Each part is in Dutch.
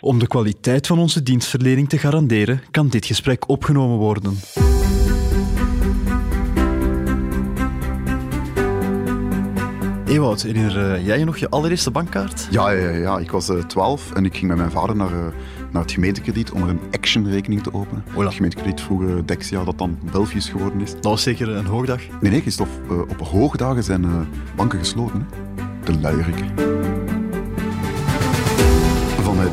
Om de kwaliteit van onze dienstverlening te garanderen, kan dit gesprek opgenomen worden. Ewout, herinner eh, jij je nog je allereerste bankkaart? Ja, ja, ja, ja. ik was uh, 12 en ik ging met mijn vader naar, uh, naar het gemeentekrediet om er een action-rekening te openen. Ola. Het gemeentekrediet vroeger Dexia, dat dan Belfius geworden is. Dat was zeker een hoogdag. Nee, nee, Christophe, uh, op hoogdagen zijn banken gesloten. Hè? De luieriken.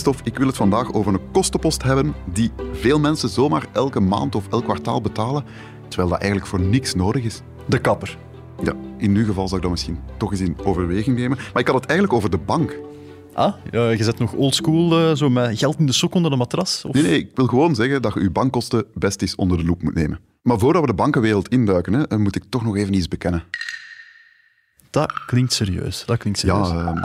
Christophe, ik wil het vandaag over een kostenpost hebben die veel mensen zomaar elke maand of elk kwartaal betalen, terwijl dat eigenlijk voor niks nodig is. De kapper. Ja, in uw geval zou ik dat misschien toch eens in overweging nemen. Maar ik had het eigenlijk over de bank. Ah, je zit nog oldschool, uh, zo met geld in de sok onder de matras? Of? Nee, nee, ik wil gewoon zeggen dat je uw bankkosten best eens onder de loep moet nemen. Maar voordat we de bankenwereld induiken, hè, moet ik toch nog even iets bekennen. Dat klinkt serieus. Dat klinkt serieus. Ja, uh,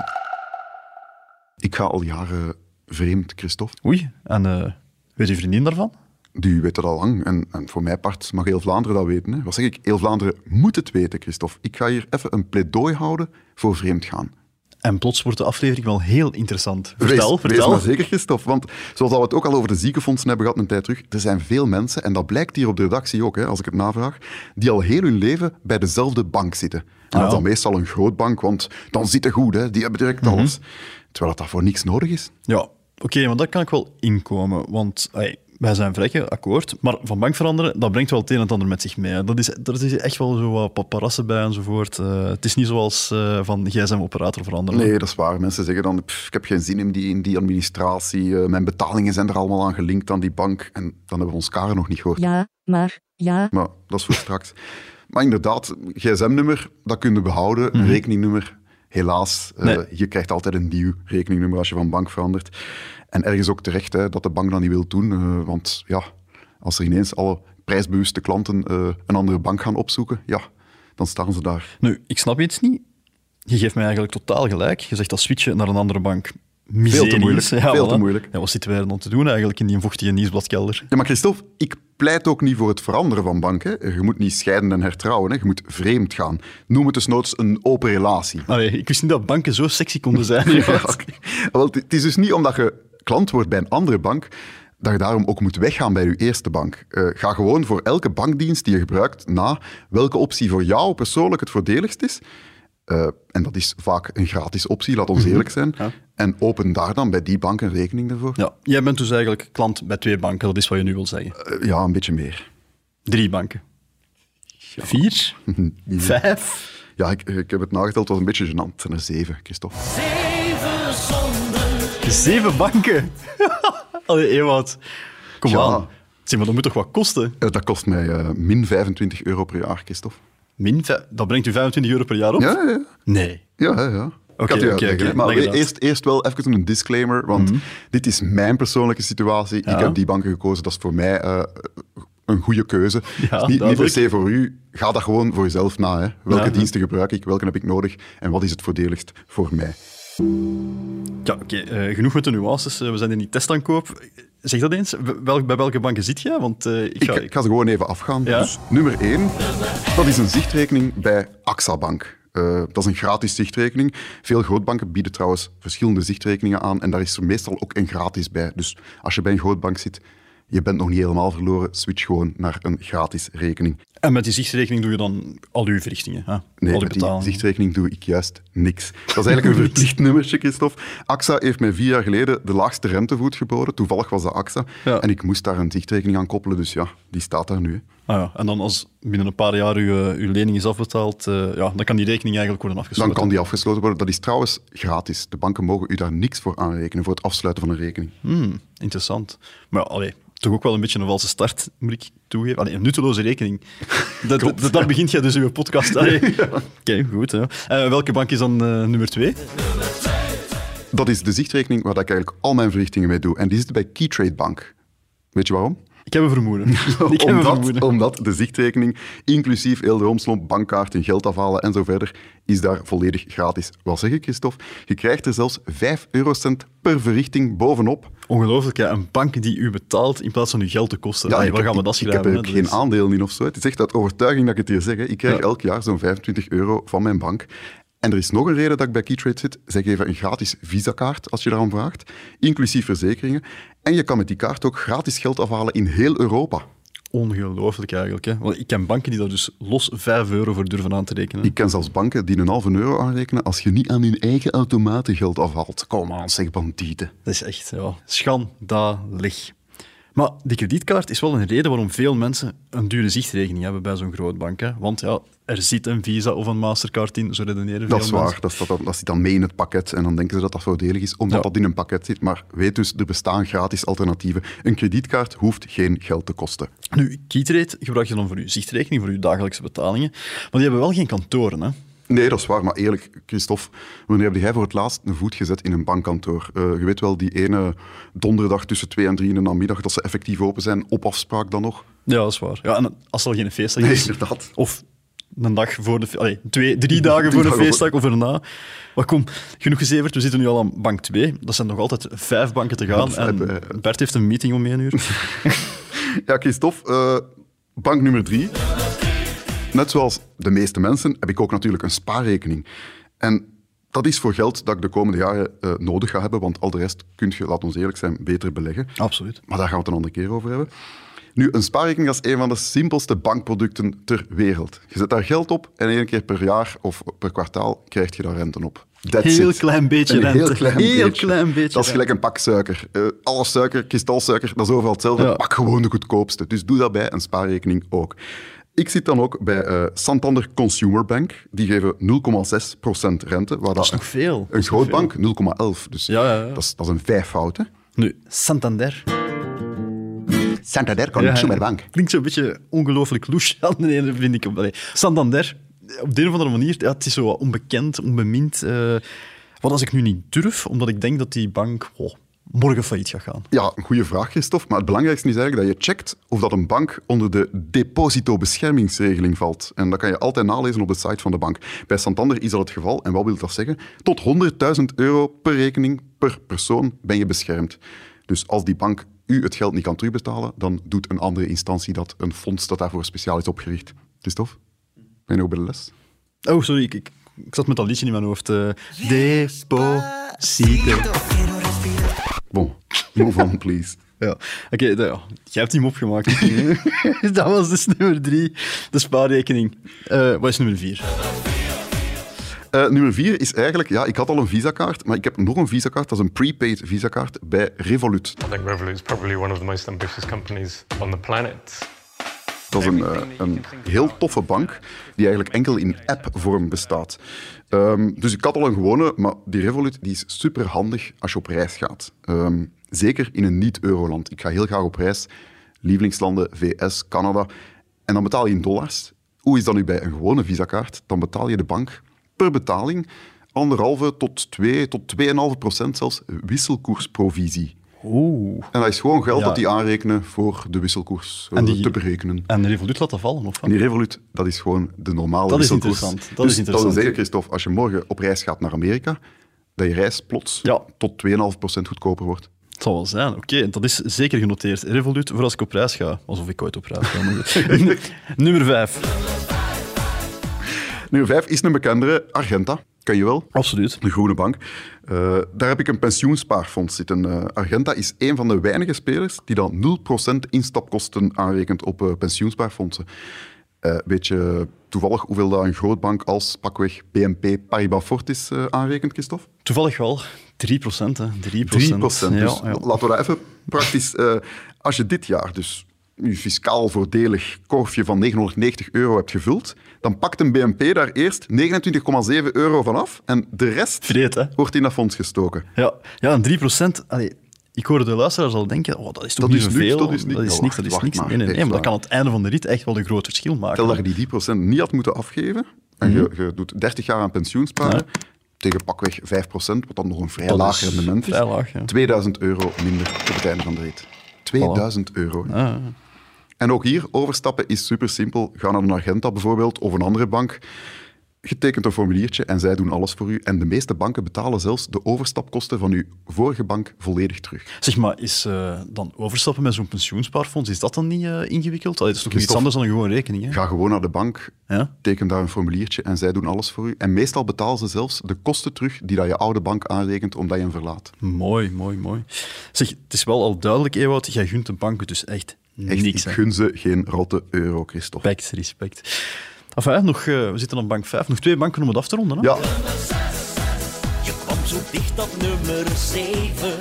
ik ga al jaren vreemd, Christophe. Oei, en uh, weet je vriendin daarvan? Die weet dat al lang. En, en voor mijn part mag heel Vlaanderen dat weten. Hè. Wat zeg ik? Heel Vlaanderen moet het weten, Christophe. Ik ga hier even een pleidooi houden voor vreemd gaan. En plots wordt de aflevering wel heel interessant. Vertel, wees, vertel. Wees maar zeker, Christophe. Want zoals we het ook al over de ziekenfondsen hebben gehad een tijd terug, er zijn veel mensen, en dat blijkt hier op de redactie ook, hè, als ik het navraag, die al heel hun leven bij dezelfde bank zitten. En Ah, dat is dan meestal een groot bank, want dan zit het goed, hè. die hebben direct alles. Terwijl dat, dat voor niks nodig is. Ja, oké, maar daar kan ik wel inkomen. Want wij zijn vrekken, akkoord. Maar van bank veranderen, dat brengt wel het een en het ander met zich mee. Dat is, er is echt wel zo wat paparassen bij enzovoort. Uh, het is niet zoals uh, van gsm-operator veranderen. Nee, dat is waar. Mensen zeggen dan, pff, ik heb geen zin in die, in die administratie. Uh, mijn betalingen zijn er allemaal aan gelinkt aan die bank. En dan hebben we ons karen nog niet gehoord. Ja, maar, ja. Maar dat is voor straks. Maar inderdaad, gsm-nummer, dat kun je behouden. Mm -hmm. Rekeningnummer, helaas. Nee. je krijgt altijd een nieuw rekeningnummer als je van bank verandert. En ergens ook terecht hè, dat de bank dat niet wil doen. Uh, want ja, als er ineens alle prijsbewuste klanten uh, een andere bank gaan opzoeken, ja, dan staan ze daar. Nu, ik snap iets niet. Je geeft mij eigenlijk totaal gelijk. Je zegt dat switchen naar een andere bank veel te moeilijk. Ja, veel voilà. te moeilijk. Ja, wat zitten wij er dan te doen eigenlijk in die vochtige nieuwsbladkelder? Ja, maar Christophe, ik pleit ook niet voor het veranderen van banken. Je moet niet scheiden en hertrouwen. Hè. Je moet vreemd gaan. Noem het dus noods een open relatie. Allee, ik wist niet dat banken zo sexy konden zijn. ja, okay. Wel, het is dus niet omdat je klant wordt bij een andere bank, dat je daarom ook moet weggaan bij je eerste bank. Uh, ga gewoon voor elke bankdienst die je gebruikt na welke optie voor jou persoonlijk het voordeligst is. Uh, en dat is vaak een gratis optie, laat ons eerlijk zijn. Ja. En open daar dan bij die bank een rekening ervoor. Ja, jij bent dus eigenlijk klant bij twee banken, dat is wat je nu wil zeggen. Uh, ja, een beetje meer. Drie banken. Ja. Vier? Vijf? Ja, ik, ik, heb het nageteld, het was een beetje gênant. Zijn er zeven, Christophe. Zeven zonden. Zeven banken? Allee, Ewout. Kom ja. aan. Zeg, maar dat moet toch wat kosten? Uh, dat kost mij uh, min 25 euro per jaar, Christophe. Min? Dat brengt u 25 euro per jaar op? Ja, ja. Nee. Ja, ja, ja. Oké. Maar eerst, eerst wel even een disclaimer, want mm -hmm. dit is mijn persoonlijke situatie. Ja. Ik heb die banken gekozen, dat is voor mij uh, een goede keuze. Ja, niet, niet per se voor u. Ga dat gewoon voor jezelf na. Hè. Welke ja, diensten gebruik ik, welke heb ik nodig en wat is het voordeligst voor mij? Ja, oké. Uh, genoeg met de nuances. Uh, we zijn in die testaankoop. Zeg dat eens. Bij welke banken zit je? Want, uh, ik, ga... Ik, ik, ga... ze gewoon even afgaan. Ja? Dus nummer 1, dat is een zichtrekening bij AXA Bank. Uh, dat is een gratis zichtrekening. Veel grootbanken bieden trouwens verschillende zichtrekeningen aan en daar is er meestal ook een gratis bij. Dus als je bij een grootbank zit, je bent nog niet helemaal verloren, switch gewoon naar een gratis rekening. En met die zichtrekening doe je dan al uw verrichtingen, hè? Nee, al met die zichtrekening doe ik juist niks. Dat is eigenlijk een verplicht nummertje, Christophe. AXA heeft mij vier jaar geleden de laagste rentevoet geboden. Toevallig was dat AXA. Ja. En ik moest daar een zichtrekening aan koppelen, dus ja, die staat daar nu. hè. Ah, ja. En dan als binnen een paar jaar uw, eh, uw lening is afbetaald, eh, ja, dan kan die rekening eigenlijk worden Dan afgesloten. kan die afgesloten worden. Dat is trouwens gratis. De banken mogen u daar niks voor aanrekenen, voor het afsluiten van een rekening. Hmm, interessant. Maar ja, allee, toch ook wel een beetje een valse start, moet ik toegeven. Allee, een nutteloze rekening. Dat, dat, daar begint jij dus uw podcast. Oké, goed. Ja. Eh, welke bank is dan eh, nummer twee? Dat is de zichtrekening waar ik eigenlijk al mijn verrichtingen mee doe. En die zit bij Keytrade Bank. Weet je waarom? Ik heb een vermoeden. ik heb een omdat, vermoeden. omdat de zichtrekening, inclusief heel de romslomp, bankkaarten, geld afhalen en zo verder, is daar volledig gratis. Wat zeg ik, Christophe? Je krijgt er zelfs 5 eurocent per verrichting bovenop. Ongelooflijk, ja. Een bank die u betaalt in plaats van uw geld te kosten. Allee, waar heb- gaan we dat ik, heb er geen is- aandeel in of zo. Het is echt uit overtuiging dat ik het hier zeg. hè. Ik krijg Ja. elk jaar zo'n 25 euro van mijn bank. En er is nog een reden dat ik bij Keytrade zit. Zij geven een gratis Visa-kaart als je daarom vraagt, inclusief verzekeringen. En je kan met die kaart ook gratis geld afhalen in heel Europa. Ongelooflijk eigenlijk. Hè? Want ik ken banken die daar dus los 5 euro voor durven aan te rekenen. Ik ken zelfs banken die een halve euro aanrekenen als je niet aan hun eigen automaten geld afhaalt. Kom aan, zeg bandieten. Dat is echt ja, schandalig. Maar die kredietkaart is wel een reden waarom veel mensen een dure zichtrekening hebben bij zo'n grootbank. Hè? Want ja, er zit een Visa of een Mastercard in, zo redeneren Dat veel is waar, dat, dan- dat zit dan mee in het pakket en dan denken ze dat dat voordelig is, omdat Ja. dat in een pakket zit. Maar weet dus, er bestaan gratis alternatieven. Een kredietkaart hoeft geen geld te kosten. Nu, Keytrade gebruik je dan voor je zichtrekening, voor je dagelijkse betalingen. Maar die hebben wel geen kantoren. Hè? Nee, dat is waar, maar eerlijk, Christophe, wanneer heb jij voor het laatst een voet gezet in een bankkantoor? Eh, je weet wel, die ene donderdag tussen twee en drie in de namiddag, dat ze effectief open zijn, op afspraak dan nog? Ja, dat is waar. Ja, en als er al geen feestdag Nee, is, inderdaad. of een dag voor de... Allee, twee, drie dagen voor de feestdag of erna. Maar kom, genoeg gezeverd. We zitten nu al aan bank 2. Dat zijn nog altijd vijf banken te gaan. en we- Bert heeft een meeting om één uur. Ja, Christophe, eh, bank nummer drie. Net zoals de meeste mensen heb ik ook natuurlijk een spaarrekening. En dat is voor geld dat ik de komende jaren eh, nodig ga hebben, want al de rest kun je, laat ons eerlijk zijn, beter beleggen. Absoluut. Maar daar gaan we het een andere keer over hebben. Nu, een spaarrekening is een van de simpelste bankproducten ter wereld. Je zet daar geld op en één keer per jaar of per kwartaal krijg je daar rente op. That's Heel it. klein beetje een rente. Heel klein Heel beetje. klein beetje Dat is gelijk een pak suiker. Eh, alle suiker, kristalsuiker, dat is overal hetzelfde. Ja. Pak gewoon de goedkoopste. Dus doe dat bij een spaarrekening ook. Ik zit dan ook bij eh, Santander Consumer Bank. Die geven 0,6% rente. Waar Dat is nog veel. Dat Een is nog grootbank 0,11. Dus Ja, ja, ja. Dat, is, dat is een vijfvoud. hè. Nu, Santander. Santander Ja, Consumer Bank. Klinkt zo'n beetje ongelooflijk louche aan de ene, vind ik. Allee, Santander, op de een of andere manier, ja, het is zo onbekend, onbemind. eh, wat als ik nu niet durf, omdat ik denk dat die bank oh, morgen failliet gaat gaan. Ja, een goede vraag, Christophe. Maar het belangrijkste is eigenlijk dat je checkt of dat een bank onder de depositobeschermingsregeling valt. En dat kan je altijd nalezen op de site van de bank. Bij Santander is dat het geval. En wat wil dat zeggen? Tot 100.000 euro per rekening per persoon ben je beschermd. Dus als die bank u het geld niet kan terugbetalen, dan doet een andere instantie dat, een fonds dat daarvoor speciaal is opgericht. Christophe, ben je nog bij de les? Oh, sorry, ik, ik, ik zat met dat liedje in mijn hoofd. Deposito. Bon, move on, please. Ja. Oké, ja, jij hebt hem opgemaakt. dat was dus nummer drie, de spaarrekening. Eh, wat is nummer vier? Eh, nummer vier is eigenlijk, ja, ik had al een Visa-kaart, maar ik heb nog een Visa-kaart. Dat is een prepaid Visa-kaart bij Revolut. I think Revolut is probably one of the most ambitious companies on the planet. Dat is een, eh, een heel toffe bank die eigenlijk enkel in app-vorm bestaat. Ehm, dus ik had al een gewone, maar die Revolut die is super handig als je op reis gaat. Ehm, zeker in een niet-euroland. Ik ga heel graag op reis. Lievelingslanden, VS, Canada. En dan betaal je in dollars. Hoe is dat nu bij een gewone Visa-kaart? Dan betaal je de bank per betaling anderhalve tot 2 tot 2,5 procent zelfs wisselkoersprovisie. Oeh. En dat is gewoon geld Ja. dat die aanrekenen voor de wisselkoers eh, En die- te berekenen. En Revolut laat dat vallen, of? En die Revolut, dat is gewoon de normale Dat is wisselkoers. interessant. Dat dus is interessant. dat wil zeggen, Christophe, als je morgen op reis gaat naar Amerika, dat je reis plots Ja. tot 2,5% goedkoper wordt. Het zal wel zijn, oké. Dat is zeker genoteerd. Revolut voor als ik op reis ga. Alsof ik ooit op reis ga. Nummer vijf. Nummer 5 is een bekendere, Argenta. Ken je wel? Absoluut. De groene bank. Eh, daar heb ik een pensioenspaarfonds zitten. Eh, Argenta is een van de weinige spelers die dan 0% instapkosten aanrekent op eh, pensioenspaarfondsen. Weet je toevallig hoeveel dat een grootbank als pakweg BNP Paribas Fortis aanrekent, Christophe? Toevallig wel. 3 procent, hè. 3 3 procent. Ja, Dus ja. laten we dat even praktisch... als je dit jaar dus je fiscaal voordelig korfje van 990 euro hebt gevuld, dan pakt een BNP daar eerst 29,7 euro van af en de rest Vreed, wordt in dat fonds gestoken. Ja, ja en 3 procent... Ik hoorde de luisteraars al denken, oh, dat is toch Dat niet is niks, dat is niks. Dat is Ja, niks, dat is niks. Nee, nee, nee, echt maar dat kan aan het einde van de rit echt wel een groot verschil maken. Stel dat je die 10% niet had moeten afgeven en je, je doet 30 jaar aan pensioensparen tegen pakweg 5%, wat dan nog een vrij Dat laag rendement is, vrij laag, ja. 2000 euro minder op het einde van de rit. 2000 euro. Ah, En ook hier, overstappen is super simpel. Ga naar een Argenta bijvoorbeeld of een andere bank. Je tekent een formuliertje en zij doen alles voor u. En de meeste banken betalen zelfs de overstapkosten van uw vorige bank volledig terug. Zeg maar, is eh, dan overstappen met zo'n pensioenspaarfonds, is dat dan niet eh, ingewikkeld? Allee, dat is toch iets anders dan een gewone rekening, hè? Ga gewoon naar de bank, Ja? teken daar een formuliertje en zij doen alles voor u. En meestal betalen ze zelfs de kosten terug die dat je oude bank aanrekent omdat je hem verlaat. Mooi, mooi, mooi. Zeg, het is wel al duidelijk, Ewout, jij gunt de banken dus echt, Echt, niks. ik gun ze geen rotte euro, Christophe. Respect, respect. Enfin, nog, eh, we zitten op bank 5. Nog twee banken om het af te ronden. Hè? Ja, Je kwam zo dicht op nummer 7.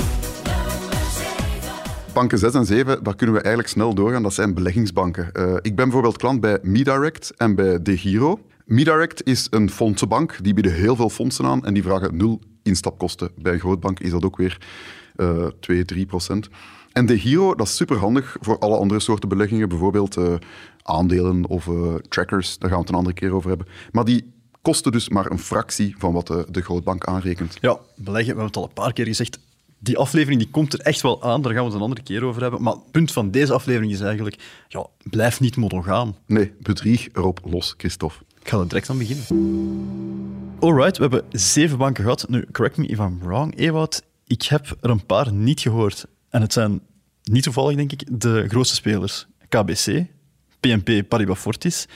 banken 6 en 7, daar kunnen we eigenlijk snel doorgaan. Dat zijn beleggingsbanken. Eh, ik ben bijvoorbeeld klant bij MeDirect en bij DeGiro. MeDirect is een fondsenbank. Die bieden heel veel fondsen aan en die vragen nul instapkosten. Bij een grootbank is dat ook weer eh 2, 3 procent. En DeGiro, dat is superhandig voor alle andere soorten beleggingen. Bijvoorbeeld eh, aandelen of eh, trackers. Daar gaan we het een andere keer over hebben. Maar die kosten dus maar een fractie van wat de, de grootbank aanrekent. Ja, beleggen, we hebben het al een paar keer gezegd. Die aflevering die komt er echt wel aan, daar gaan we het een andere keer over hebben. Maar het punt van deze aflevering is eigenlijk, ja, blijf niet monogaam. Nee, bedrieg erop los, Christophe. Ik ga er direct aan beginnen. Alright, we hebben zeven banken gehad. Nu, correct me if I'm wrong, Ewout. Ik heb er een paar niet gehoord. En het zijn niet toevallig, denk ik, de grootste spelers. KBC, PNP Paribas Fortis,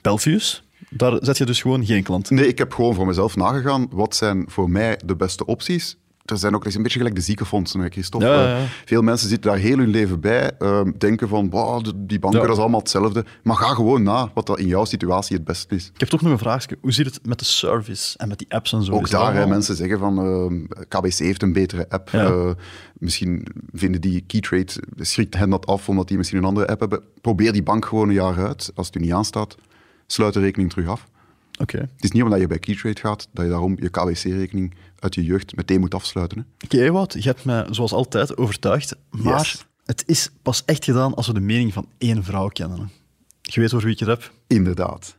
Belfius. Daar zet je dus gewoon geen klant. Nee, ik heb gewoon voor mezelf nagegaan. Wat zijn voor mij de beste opties? Er zijn ook dat is een beetje gelijk de ziekenfondsen, hè, Christophe. Ja, ja, ja. Eh, Veel mensen zitten daar heel hun leven bij. eh, denken van, "Wow, de- die banken, dat is allemaal hetzelfde. Maar ga gewoon na wat dat in jouw situatie het beste is. Ik heb toch nog een vraagje. Hoe zit het met de service en met die apps en zo? Ook Is daar, hè, mensen zeggen van, eh, KBC heeft een betere app. Eh, misschien vinden die Keytrade, schrikt hen dat af omdat die misschien een andere app hebben. Probeer die bank gewoon een jaar uit. Als het u niet aanstaat, sluit de rekening terug af. Oké. Het is niet omdat je bij Keytrade gaat, dat je daarom je KBC-rekening uit je jeugd meteen moet afsluiten. Oké, Ewout, je hebt mij zoals altijd overtuigd. Maar Yes. het is pas echt gedaan als we de mening van één vrouw kennen. hè. Je weet over wie ik het heb. Inderdaad.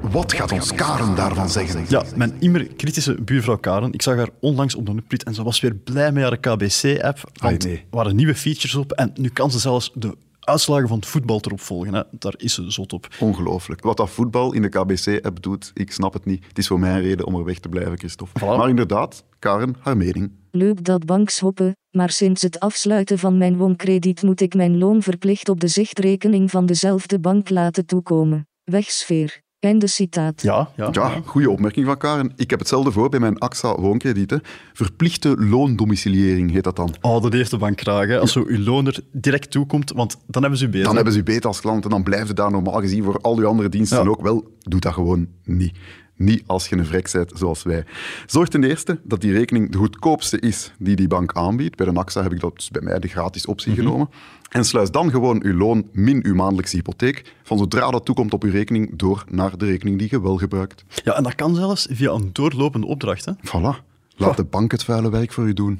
Wat gaat ons Karen daarvan zeggen? Ja, mijn immer kritische buurvrouw Karen. Ik zag haar onlangs op de Nuprit en ze was weer blij met haar KBC-app. Want er waren nieuwe features op en nu kan ze zelfs de uitslagen van het voetbal erop volgen. Hè. Daar is ze zot op. Ongelooflijk. Wat dat voetbal in de KBC-app doet, ik snap het niet. Het is voor mij een reden om er weg te blijven, Christophe. Voilà. Maar inderdaad, Karen, haar mening. Leuk dat banks hoppen, maar sinds het afsluiten van mijn woonkrediet moet ik mijn loon verplicht op de zichtrekening van dezelfde bank laten toekomen. Wegsfeer. Einde citaat. Ja, ja. Ja, goede opmerking van Karen. Ik heb hetzelfde voor bij mijn AXA woonkredieten. Verplichte loondomiciliëring heet dat dan. Oh, dat heeft de bank graag. Hè. Als zo uw loon er direct toekomt, want dan hebben ze u beter. Dan hebben ze u beter als klant en dan blijven ze daar normaal gezien voor al uw andere diensten Ja. ook wel. Doe dat gewoon niet. Niet als je een vrek bent zoals wij. Zorg ten eerste dat die rekening de goedkoopste is die die bank aanbiedt. Bij de AXA heb ik dat dus bij mij de gratis optie genomen. En sluis dan gewoon uw loon min uw maandelijkse hypotheek van zodra dat toekomt op uw rekening door naar de rekening die je wel gebruikt. Ja, en dat kan zelfs via een doorlopende opdracht. Hè. Voilà. Laat de bank het vuile werk voor u doen.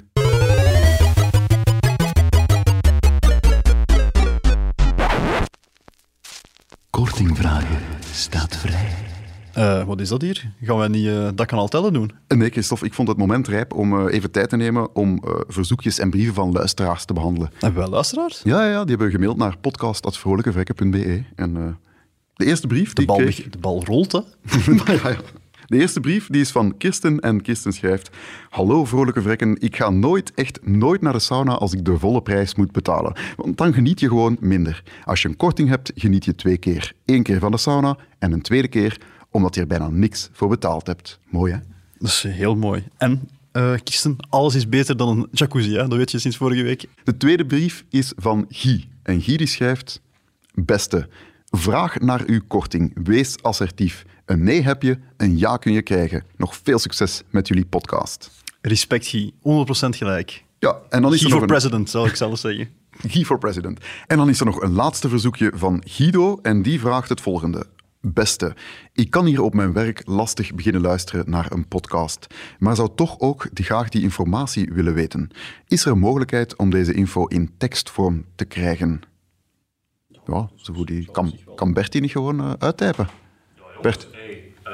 Korting vragen staat vrij. Eh, wat is dat hier? Gaan wij niet eh, dat kanaal tellen doen? En Nee, Christophe, ik vond het moment rijp om eh, even tijd te nemen om eh, verzoekjes en brieven van luisteraars te behandelen. Hebben wij luisteraars? Ja, ja, die hebben gemaild naar podcast.vrolijkevrekken.be. En eh, de eerste brief De die bal, ik kreeg... de bal rolt, hè? ja, ja. De eerste brief die is van Kirsten en Kirsten schrijft... Hallo vrolijke vrekken, ik ga nooit, echt nooit naar de sauna als ik de volle prijs moet betalen. Want dan geniet je gewoon minder. Als je een korting hebt, geniet je twee keer. Eén keer van de sauna en een tweede keer omdat je er bijna niks voor betaald hebt. Mooi, hè? Dat is heel mooi. En, eh Kirsten, alles is beter dan een jacuzzi, hè? dat weet je sinds vorige week. De tweede brief is van Guy. En Guy die schrijft... Beste, Vraag naar uw korting. Wees assertief. Een nee heb je, een ja kun je krijgen. Nog veel succes met jullie podcast. Respect, Guy. 100% gelijk. Ja, en dan is Guy er nog een... president, zal ik zelfs zeggen. Guy for President. En dan is er nog een laatste verzoekje van Guido en die vraagt het volgende. Beste, ik kan hier op mijn werk lastig beginnen luisteren naar een podcast, maar zou toch ook die- graag die informatie willen weten. Is er een mogelijkheid om deze info in tekstvorm te krijgen? Ja, zo goed, die, kan, kan Bert die niet gewoon eh, uittypen? Bert, Eh,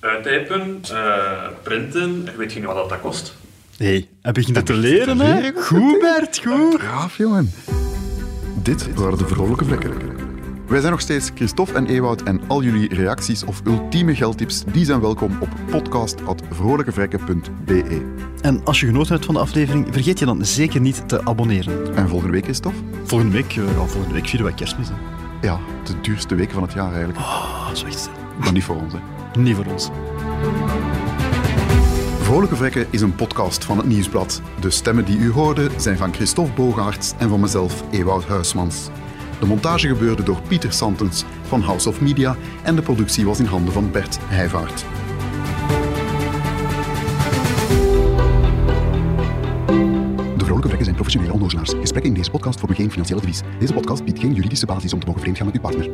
uittypen, eh, printen, ik weet niet wat dat kost. hey, hij begint het te leren, hè? Goed, Bert, goed. braaf jongen. Dit waren de vrolijke vlekken. Wij zijn nog steeds Christophe en Ewout en al jullie reacties of ultieme geldtips die zijn welkom op podcast.vrolijkevrekken.be. En als je genoten hebt van de aflevering, vergeet je dan zeker niet te abonneren. En volgende week, Christophe? Volgende week, eh, ja, volgende week vieren wij kerstmis. Hè. Ja, de duurste week van het jaar eigenlijk. Ah, dat is echt. Maar niet voor ons, hè. Niet voor ons. Vrolijke Vrekken is een podcast van het Nieuwsblad. De stemmen die u hoorde zijn van Christophe Bogaerts en van mezelf, Ewout Huismans. De montage gebeurde door Pieter Santens van House of Media en de productie was in handen van Bert Heijvaart. De Vrolijke Vrekken zijn professionele onnozelaars. Gesprekken in deze podcast vormen geen financieel advies. Deze podcast biedt geen juridische basis om te mogen vreemdgaan met uw partner.